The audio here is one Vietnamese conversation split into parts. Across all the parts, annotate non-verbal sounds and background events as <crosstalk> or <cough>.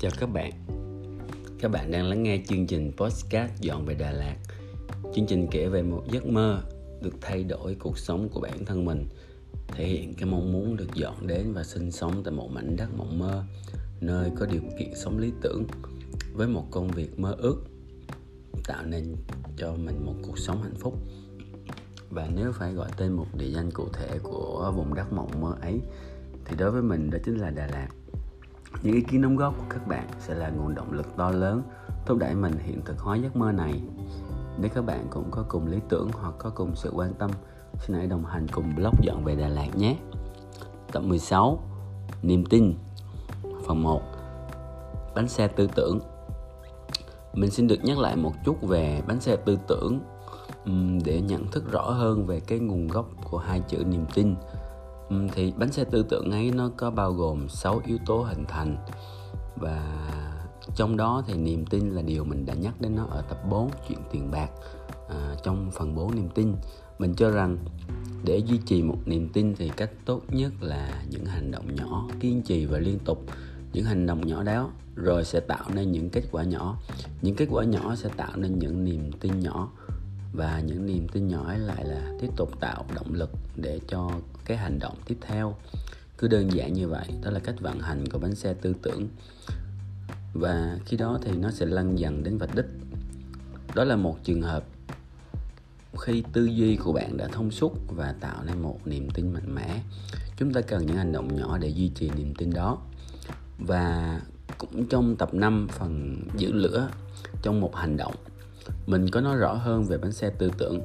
Chào các bạn. Các bạn đang lắng nghe chương trình Postcard Dọn về Đà Lạt. Chương trình kể về một giấc mơ được thay đổi cuộc sống của bản thân mình, Thể hiện cái mong muốn được dọn đến và sinh sống tại một mảnh đất mộng mơ, Nơi có điều kiện sống lý tưởng, Với một công việc mơ ước Tạo nên cho mình một cuộc sống hạnh phúc. Và nếu phải gọi tên một địa danh cụ thể của vùng đất mộng mơ ấy, thì đối với mình đó chính là Đà Lạt những ý kiến đóng góp của các bạn sẽ là nguồn động lực to lớn thúc đẩy mình hiện thực hóa giấc mơ này. Nếu các bạn cũng có cùng lý tưởng hoặc có cùng sự quan tâm, xin hãy đồng hành cùng blog dọn về Đà Lạt nhé. Tập 16 Niềm tin Phần 1 Bánh xe tư tưởng Mình xin được nhắc lại một chút về bánh xe tư tưởng để nhận thức rõ hơn về cái nguồn gốc của hai chữ niềm tin Ừ, thì bánh xe tư tưởng ấy nó có bao gồm 6 yếu tố hình thành. Và trong đó thì niềm tin là điều mình đã nhắc đến nó ở tập 4 chuyện tiền bạc. À, trong phần 4 niềm tin. Mình cho rằng để duy trì một niềm tin thì cách tốt nhất là những hành động nhỏ kiên trì và liên tục. Những hành động nhỏ đó rồi sẽ tạo nên những kết quả nhỏ. Những kết quả nhỏ sẽ tạo nên những niềm tin nhỏ và những niềm tin nhỏ ấy lại là tiếp tục tạo động lực để cho cái hành động tiếp theo. Cứ đơn giản như vậy, đó là cách vận hành của bánh xe tư tưởng. Và khi đó thì nó sẽ lăn dần đến vạch đích. Đó là một trường hợp khi tư duy của bạn đã thông suốt và tạo nên một niềm tin mạnh mẽ. Chúng ta cần những hành động nhỏ để duy trì niềm tin đó. Và cũng trong tập 5 phần giữ lửa trong một hành động mình có nói rõ hơn về bánh xe tư tưởng.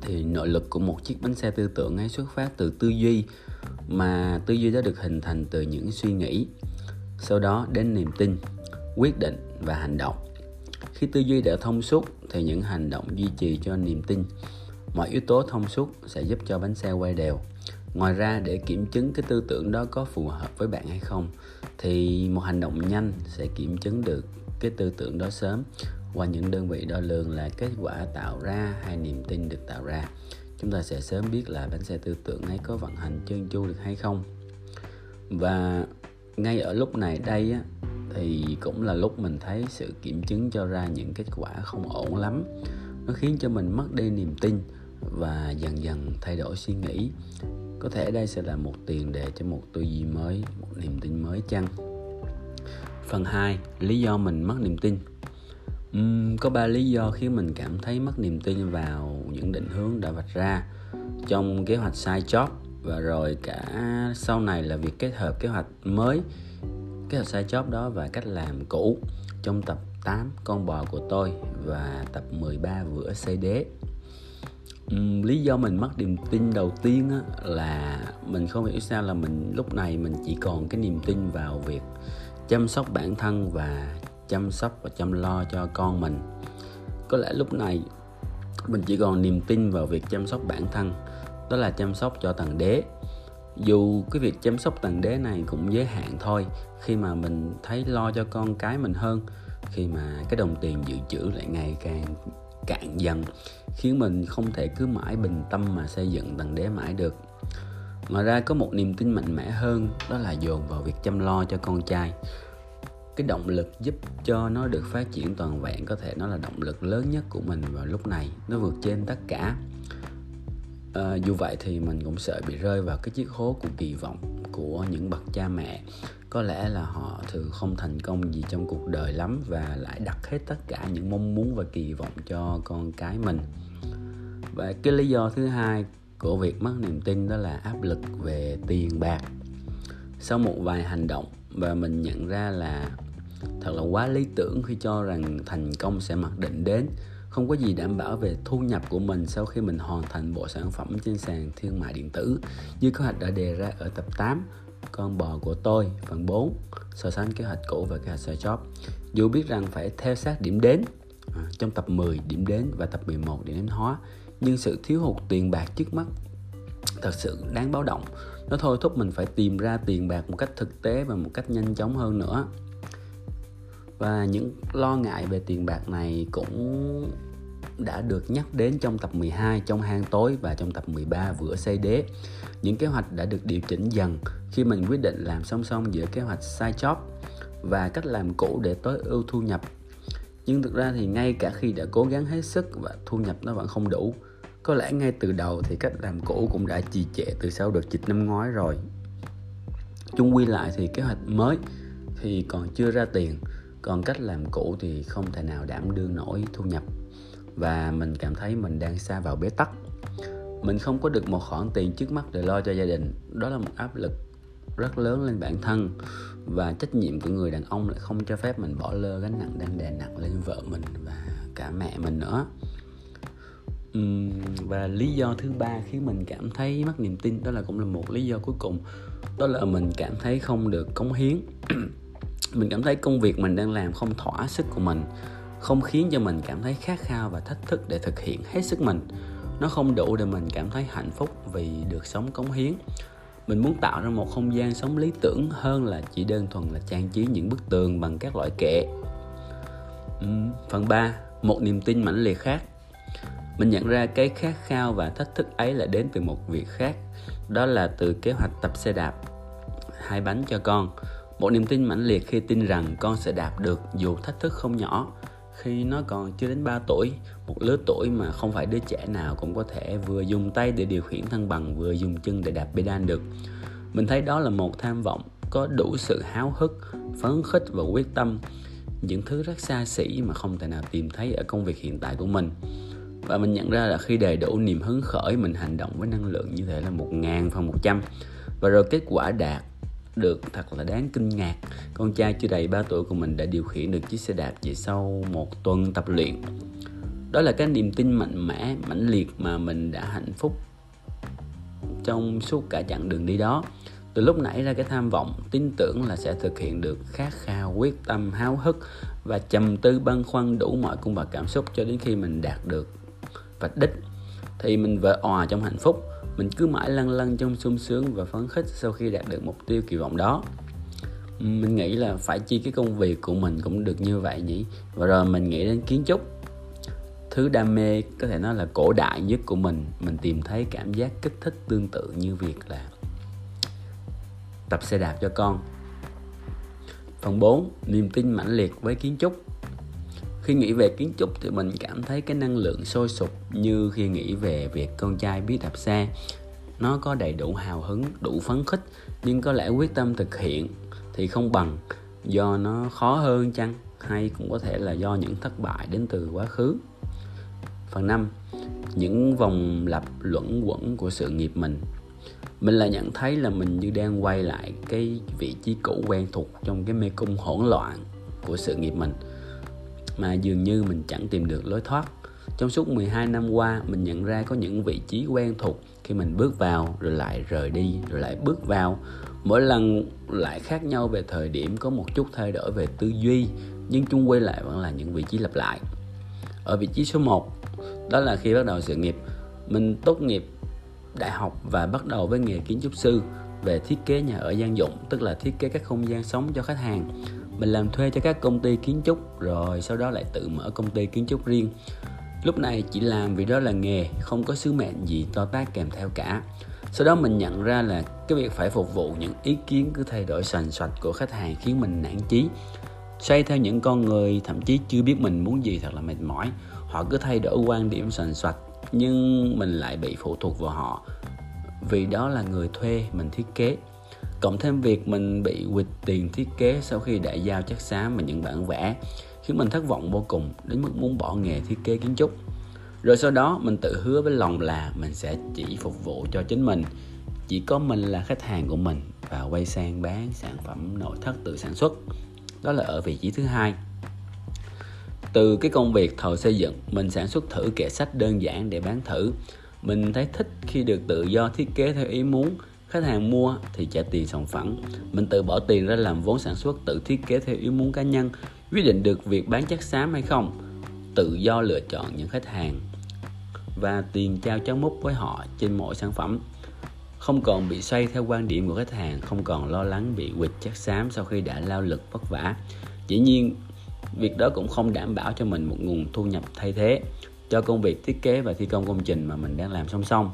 Thì nội lực của một chiếc bánh xe tư tưởng ấy xuất phát từ tư duy, mà tư duy đó được hình thành từ những suy nghĩ. Sau đó đến niềm tin, quyết định và hành động. Khi tư duy đã thông suốt thì những hành động duy trì cho niềm tin. Mọi yếu tố thông suốt sẽ giúp cho bánh xe quay đều. Ngoài ra, để kiểm chứng cái tư tưởng đó có phù hợp với bạn hay không, thì một hành động nhanh sẽ kiểm chứng được cái tư tưởng đó sớm qua những đơn vị đo lường là kết quả tạo ra hay niềm tin được tạo ra chúng ta sẽ sớm biết là bánh xe tư tưởng ấy có vận hành trơn tru được hay không. Và ngay ở lúc này đây á, thì cũng là lúc mình thấy sự kiểm chứng cho ra những kết quả không ổn lắm. Nó khiến cho mình mất đi niềm tin và dần dần thay đổi suy nghĩ. Có thể đây sẽ là một tiền đề cho một tư duy mới một niềm tin mới chăng? Phần 2 lý do mình mất niềm tin uhm, có ba lý do khiến mình cảm thấy mất niềm tin vào những định hướng đã vạch ra. Trong kế hoạch sai job và rồi cả sau này là việc kết hợp kế hoạch mới kế hoạch sai job đó và cách làm cũ trong tập 8 con bò của tôi và tập 13 vữa xây đế uhm, lý do mình mất niềm tin đầu tiên á, là mình không hiểu sao là mình lúc này mình chỉ còn cái niềm tin vào việc chăm sóc bản thân và chăm sóc và chăm lo cho con mình. Có lẽ lúc này, mình chỉ còn niềm tin vào việc chăm sóc bản thân, đó là chăm sóc cho tầng đế. Dù cái việc chăm sóc tầng đế này cũng giới hạn thôi, khi mà mình thấy lo cho con cái mình hơn, khi mà cái đồng tiền dự trữ lại ngày càng cạn dần, khiến mình không thể cứ mãi bình tâm mà xây dựng tầng đế mãi được. Ngoài ra có một niềm tin mạnh mẽ hơn, đó là dồn vào việc chăm lo cho con trai cái động lực giúp cho nó được phát triển toàn vẹn có thể nó là động lực lớn nhất của mình vào lúc này nó vượt trên tất cả. À, dù vậy thì mình cũng sợ bị rơi vào cái chiếc hố của kỳ vọng của những bậc cha mẹ. Có lẽ là họ thường không thành công gì trong cuộc đời lắm và lại đặt hết tất cả những mong muốn và kỳ vọng cho con cái mình. Và cái lý do thứ hai của việc mất niềm tin đó là áp lực về tiền bạc. Sau một vài hành động và mình nhận ra là thật là quá lý tưởng khi cho rằng thành công sẽ mặc định đến. Không có gì đảm bảo về thu nhập của mình sau khi mình hoàn thành bộ sản phẩm trên sàn thương mại điện tử như kế hoạch đã đề ra ở tập 8 con bò của tôi phần 4 so sánh kế hoạch cũ và kế hoạch side job dù biết rằng phải theo sát điểm đến à, trong tập 10 điểm đến và tập 11 điểm đến hóa nhưng sự thiếu hụt tiền bạc trước mắt thật sự đáng báo động. Nó thôi thúc mình phải tìm ra tiền bạc một cách thực tế và một cách nhanh chóng hơn nữa và những lo ngại về tiền bạc này cũng đã được nhắc đến trong tập 12 trong hang tối và trong tập 13 vừa xây đế. Những kế hoạch đã được điều chỉnh dần khi mình quyết định làm song song giữa kế hoạch side job và cách làm cũ để tối ưu thu nhập. Nhưng thực ra thì ngay cả khi đã cố gắng hết sức và thu nhập nó vẫn không đủ, có lẽ ngay từ đầu thì cách làm cũ cũng đã trì trệ từ sau đợt dịch năm ngoái rồi. Chung quy lại thì kế hoạch mới thì còn chưa ra tiền còn cách làm cũ thì không thể nào đảm đương nổi thu nhập. Và mình cảm thấy mình đang xa vào bế tắc. Mình không có được một khoản tiền trước mắt để lo cho gia đình. Đó là một áp lực rất lớn lên bản thân. Và trách nhiệm của người đàn ông lại không cho phép mình bỏ lơ gánh nặng đang đè nặng lên vợ mình và cả mẹ mình nữa. Và lý do thứ ba khiến mình cảm thấy mất niềm tin đó là cũng là một lý do cuối cùng. Đó là mình cảm thấy không được cống hiến. <clears throat> mình cảm thấy công việc mình đang làm không thỏa sức của mình không khiến cho mình cảm thấy khát khao và thách thức để thực hiện hết sức mình. Nó không đủ để mình cảm thấy hạnh phúc vì được sống cống hiến. Mình muốn tạo ra một không gian sống lý tưởng hơn là chỉ đơn thuần là trang trí những bức tường bằng các loại kệ. Uhm, phần 3 một niềm tin mãnh liệt khác. Mình nhận ra cái khát khao và thách thức ấy là đến từ một việc khác đó là từ kế hoạch tập xe đạp. Hai bánh cho con một niềm tin mãnh liệt khi tin rằng con sẽ đạt được dù thách thức không nhỏ. Khi nó còn chưa đến 3 tuổi, một lứa tuổi mà không phải đứa trẻ nào cũng có thể vừa dùng tay để điều khiển thăng bằng, vừa dùng chân để đạp pedal được. Mình thấy đó là một tham vọng, có đủ sự háo hức, phấn khích và quyết tâm. Những thứ rất xa xỉ mà không thể nào tìm thấy ở công việc hiện tại của mình. Và mình nhận ra là khi đầy đủ niềm hứng khởi, mình hành động với năng lượng như thế là một ngàn phần một trăm. Và rồi kết quả đạt được thật là đáng kinh ngạc. Con trai chưa đầy 3 tuổi của mình đã điều khiển được chiếc xe đạp chỉ sau một tuần tập luyện. Đó là cái niềm tin mạnh mẽ, mãnh liệt mà mình đã hạnh phúc trong suốt cả chặng đường đi đó. Từ lúc nãy ra cái tham vọng, tin tưởng là sẽ thực hiện được khát khao, quyết tâm, háo hức và trầm tư băn khoăn đủ mọi cung bậc cảm xúc cho đến khi mình đạt được vạch đích, thì mình vỡ òa trong hạnh phúc mình cứ mãi lăn lăn trong sung sướng và phấn khích sau khi đạt được mục tiêu kỳ vọng đó. Mình nghĩ là phải chi cái công việc của mình cũng được như vậy nhỉ? Và rồi mình nghĩ đến kiến trúc. Thứ đam mê có thể nói là cổ đại nhất của mình. Mình tìm thấy cảm giác kích thích tương tự như việc là tập xe đạp cho con. Phần 4 niềm tin mãnh liệt với kiến trúc khi nghĩ về kiến trúc thì mình cảm thấy cái năng lượng sôi sục như khi nghĩ về việc con trai biết đạp xe. Nó có đầy đủ hào hứng, đủ phấn khích, nhưng có lẽ quyết tâm thực hiện thì không bằng. Do nó khó hơn chăng? Hay cũng có thể là do những thất bại đến từ quá khứ? Phần 5 những vòng lặp luẩn quẩn của sự nghiệp mình. Mình lại nhận thấy là mình như đang quay lại cái vị trí cũ quen thuộc trong cái mê cung hỗn loạn của sự nghiệp mình mà dường như mình chẳng tìm được lối thoát. Trong suốt 12 năm qua, mình nhận ra có những vị trí quen thuộc khi mình bước vào, rồi lại rời đi, rồi lại bước vào. Mỗi lần lại khác nhau về thời điểm, có một chút thay đổi về tư duy, nhưng chung quay lại vẫn là những vị trí lặp lại. Ở vị trí số 1 đó là khi bắt đầu sự nghiệp. Mình tốt nghiệp đại học và bắt đầu với nghề kiến trúc sư về thiết kế nhà ở gian dụng, tức là thiết kế các không gian sống cho khách hàng mình làm thuê cho các công ty kiến trúc, rồi sau đó lại tự mở công ty kiến trúc riêng. Lúc này chỉ làm vì đó là nghề, không có sứ mệnh gì to tát kèm theo cả. Sau đó mình nhận ra là cái việc phải phục vụ những ý kiến cứ thay đổi sành soạch của khách hàng khiến mình nản chí. Xoay theo những con người thậm chí chưa biết mình muốn gì thật là mệt mỏi. Họ cứ thay đổi quan điểm sành soạch nhưng mình lại bị phụ thuộc vào họ. Vì đó là người thuê mình thiết kế cộng thêm việc mình bị quỵt tiền thiết kế sau khi đã giao chất xám và những bản vẽ, khiến mình thất vọng vô cùng, đến mức muốn bỏ nghề thiết kế kiến trúc. Rồi sau đó, mình tự hứa với lòng là mình sẽ chỉ phục vụ cho chính mình. Chỉ có mình là khách hàng của mình và quay sang bán sản phẩm nội thất tự sản xuất. Đó là ở vị trí thứ hai. Từ cái công việc thầu xây dựng, mình sản xuất thử kệ sách đơn giản để bán thử. Mình thấy thích khi được tự do thiết kế theo ý muốn khách hàng mua thì trả tiền sòng phẳng, mình tự bỏ tiền ra làm vốn sản xuất tự thiết kế theo ý muốn cá nhân quyết định được việc bán chất xám hay không tự do lựa chọn những khách hàng và tiền trao cháo múc với họ trên mỗi sản phẩm. Không còn bị xoay theo quan điểm của khách hàng không còn lo lắng bị quỵt chất xám sau khi đã lao lực vất vả. Dĩ nhiên việc đó cũng không đảm bảo cho mình một nguồn thu nhập thay thế cho công việc thiết kế và thi công công trình mà mình đang làm song song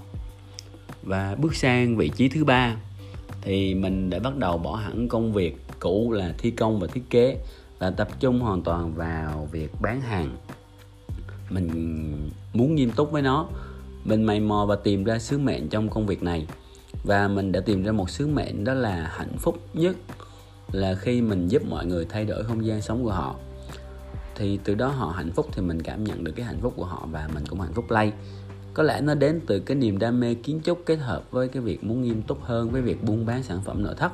và bước sang vị trí thứ ba, thì mình đã bắt đầu bỏ hẳn công việc cũ là thi công và thiết kế và tập trung hoàn toàn vào việc bán hàng. Mình muốn nghiêm túc với nó. Mình mày mò và tìm ra sứ mệnh trong công việc này. Và mình đã tìm ra một sứ mệnh đó là hạnh phúc nhất, là khi mình giúp mọi người thay đổi không gian sống của họ. Thì từ đó họ hạnh phúc thì mình cảm nhận được cái hạnh phúc của họ và mình cũng hạnh phúc lây có lẽ nó đến từ cái niềm đam mê kiến trúc kết hợp với cái việc muốn nghiêm túc hơn với việc buôn bán sản phẩm nội thất.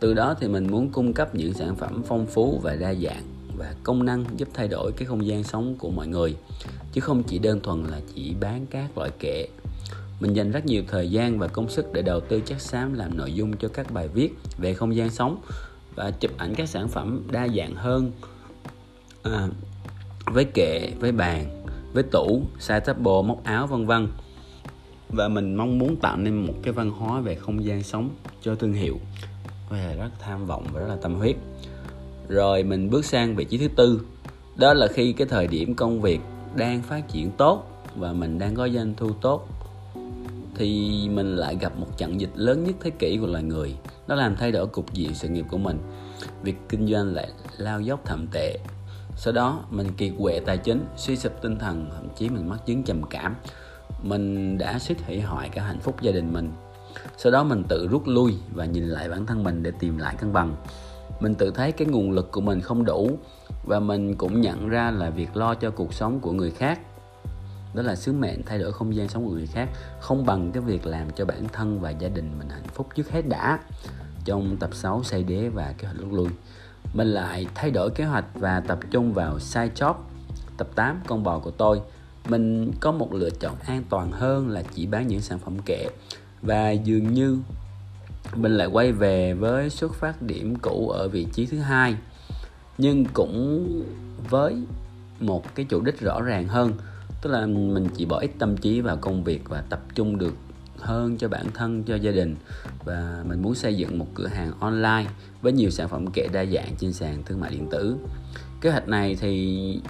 Từ đó thì mình muốn cung cấp những sản phẩm phong phú và đa dạng và công năng giúp thay đổi cái không gian sống của mọi người chứ không chỉ đơn thuần là chỉ bán các loại kệ. Mình dành rất nhiều thời gian và công sức để đầu tư chất xám làm nội dung cho các bài viết về không gian sống và chụp ảnh các sản phẩm đa dạng hơn à, với kệ với bàn với tủ side table, móc áo, vân vân. Và mình mong muốn tạo nên một cái văn hóa về không gian sống cho thương hiệu. Và rất tham vọng và rất là tâm huyết. Rồi mình bước sang vị trí thứ tư. Đó là khi cái thời điểm công việc đang phát triển tốt và mình đang có doanh thu tốt, thì mình lại gặp một trận dịch lớn nhất thế kỷ của loài người. Nó làm thay đổi cục diện sự nghiệp của mình. Việc kinh doanh lại lao dốc thậm tệ sau đó, mình kiệt quệ tài chính, suy sụp tinh thần, thậm chí mình mắc chứng trầm cảm. Mình đã suýt hủy hoại cả hạnh phúc gia đình mình. Sau đó mình tự rút lui và nhìn lại bản thân mình để tìm lại cân bằng. Mình tự thấy cái nguồn lực của mình không đủ và mình cũng nhận ra là việc lo cho cuộc sống của người khác, đó là sứ mệnh thay đổi không gian sống của người khác, không bằng cái việc làm cho bản thân và gia đình mình hạnh phúc trước hết đã. Trong tập 6 xây đế và kế hoạch rút lui mình lại thay đổi kế hoạch và tập trung vào side job. Tập 8 con bò của tôi. Mình có một lựa chọn an toàn hơn là chỉ bán những sản phẩm kệ. Và dường như mình lại quay về với xuất phát điểm cũ ở vị trí thứ hai, nhưng cũng với một cái chủ đích rõ ràng hơn. Tức là mình chỉ bỏ ít tâm trí vào công việc và tập trung được hơn cho bản thân cho gia đình. Và mình muốn xây dựng một cửa hàng online với nhiều sản phẩm kệ đa dạng trên sàn thương mại điện tử. Kế hoạch này thì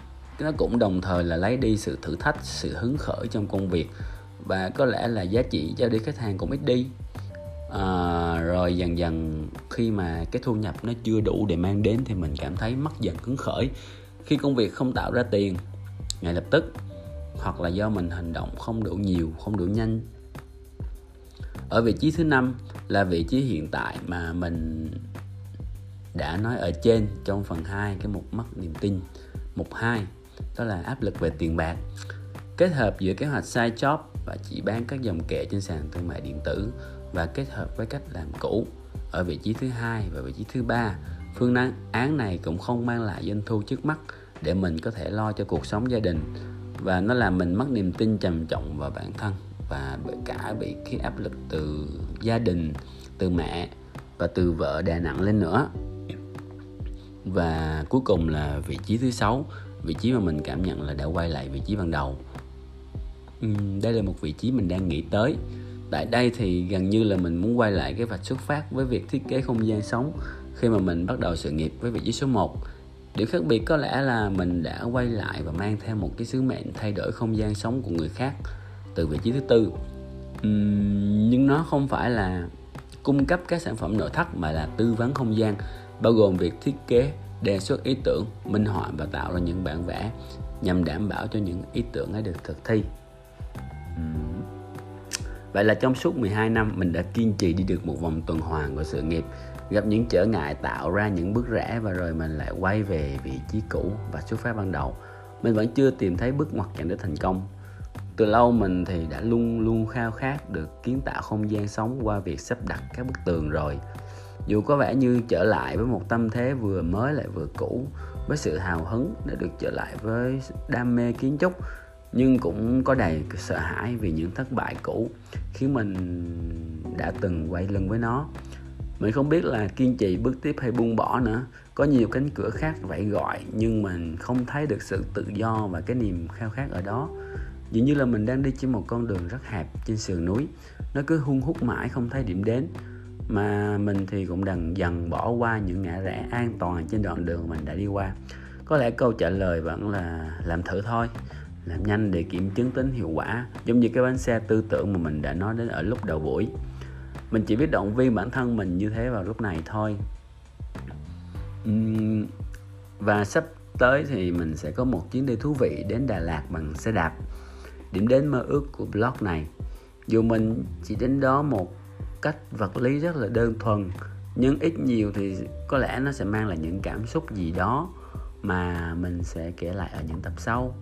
nó cũng đồng thời là lấy đi sự thử thách sự hứng khởi trong công việc. Và có lẽ là giá trị cho đi khách hàng cũng ít đi. À, rồi dần dần khi mà cái thu nhập nó chưa đủ để mang đến thì mình cảm thấy mất dần hứng khởi. Khi công việc không tạo ra tiền ngay lập tức hoặc là do mình hành động không đủ nhiều không đủ nhanh ở vị trí thứ năm là vị trí hiện tại mà mình đã nói ở trên trong phần 2 cái mục mất niềm tin. Mục 2 đó là áp lực về tiền bạc. Kết hợp giữa kế hoạch side job và chỉ bán các dòng kệ trên sàn thương mại điện tử và kết hợp với cách làm cũ. Ở vị trí thứ hai và vị trí thứ ba, phương án này cũng không mang lại doanh thu trước mắt để mình có thể lo cho cuộc sống gia đình và nó làm mình mất niềm tin trầm trọng vào bản thân và cả bị cái áp lực từ gia đình, từ mẹ và từ vợ đè nặng lên nữa. Và cuối cùng là vị trí thứ sáu, vị trí mà mình cảm nhận là đã quay lại vị trí ban đầu. Đây là một vị trí mình đang nghĩ tới. Tại đây thì gần như là mình muốn quay lại cái vạch xuất phát với việc thiết kế không gian sống khi mà mình bắt đầu sự nghiệp với vị trí số 1 điều khác biệt có lẽ là mình đã quay lại và mang theo một cái sứ mệnh thay đổi không gian sống của người khác từ vị trí thứ tư. Uhm, nhưng nó không phải là cung cấp các sản phẩm nội thất mà là tư vấn không gian bao gồm việc thiết kế đề xuất ý tưởng minh họa và tạo ra những bản vẽ nhằm đảm bảo cho những ý tưởng ấy được thực thi. Uhm. Vậy là trong suốt 12 năm mình đã kiên trì đi được một vòng tuần hoàn của sự nghiệp gặp những trở ngại tạo ra những bước rẽ và rồi mình lại quay về vị trí cũ và xuất phát ban đầu. Mình vẫn chưa tìm thấy bước ngoặt dẫn đến thành công từ lâu mình thì đã luôn luôn khao khát được kiến tạo không gian sống qua việc sắp đặt các bức tường rồi. Dù có vẻ như trở lại với một tâm thế vừa mới lại vừa cũ, với sự hào hứng để được trở lại với đam mê kiến trúc, nhưng cũng có đầy sợ hãi vì những thất bại cũ khiến mình đã từng quay lưng với nó. Mình không biết là kiên trì bước tiếp hay buông bỏ nữa. Có nhiều cánh cửa khác vậy gọi, nhưng mình không thấy được sự tự do và cái niềm khao khát ở đó dường như là mình đang đi trên một con đường rất hẹp trên sườn núi. Nó cứ hung hút mãi không thấy điểm đến. Mà mình thì cũng đang dần bỏ qua những ngã rẽ an toàn trên đoạn đường mình đã đi qua. Có lẽ câu trả lời vẫn là làm thử thôi. Làm nhanh để kiểm chứng tính hiệu quả, giống như cái bánh xe tư tưởng mà mình đã nói đến ở lúc đầu buổi. Mình chỉ biết động viên bản thân mình như thế vào lúc này thôi. Và sắp tới thì mình sẽ có một chuyến đi thú vị đến Đà Lạt bằng xe đạp điểm đến mơ ước của blog này. Dù mình chỉ đến đó một cách vật lý rất là đơn thuần, nhưng ít nhiều thì có lẽ nó sẽ mang lại những cảm xúc gì đó mà mình sẽ kể lại ở những tập sau.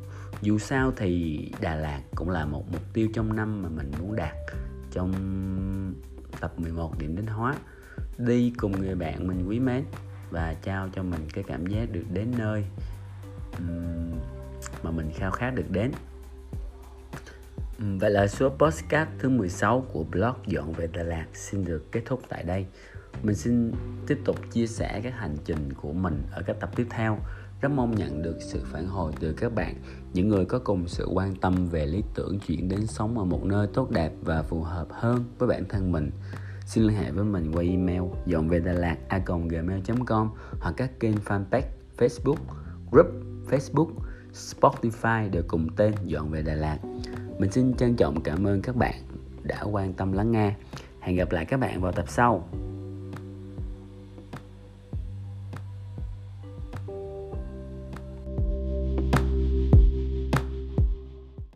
Dù sao thì Đà Lạt cũng là một mục tiêu trong năm mà mình muốn đạt trong tập 11 điểm đến hóa. Đi cùng người bạn mình quý mến và trao cho mình cái cảm giác được đến nơi mà mình khao khát được đến. Ừ, vậy là số podcast thứ 16 của blog Dọn về Đà Lạt xin được kết thúc tại đây. Mình xin tiếp tục chia sẻ các hành trình của mình ở các tập tiếp theo. Rất mong nhận được sự phản hồi từ các bạn, những người có cùng sự quan tâm về lý tưởng chuyển đến sống ở một nơi tốt đẹp và phù hợp hơn với bản thân mình. Xin liên hệ với mình qua email dọn về Đà Lạt a.gmail.com hoặc các kênh fanpage Facebook, group Facebook, Spotify đều cùng tên Dọn về Đà Lạt. Mình xin trân trọng cảm ơn các bạn đã quan tâm lắng nghe. Hẹn gặp lại các bạn vào tập sau.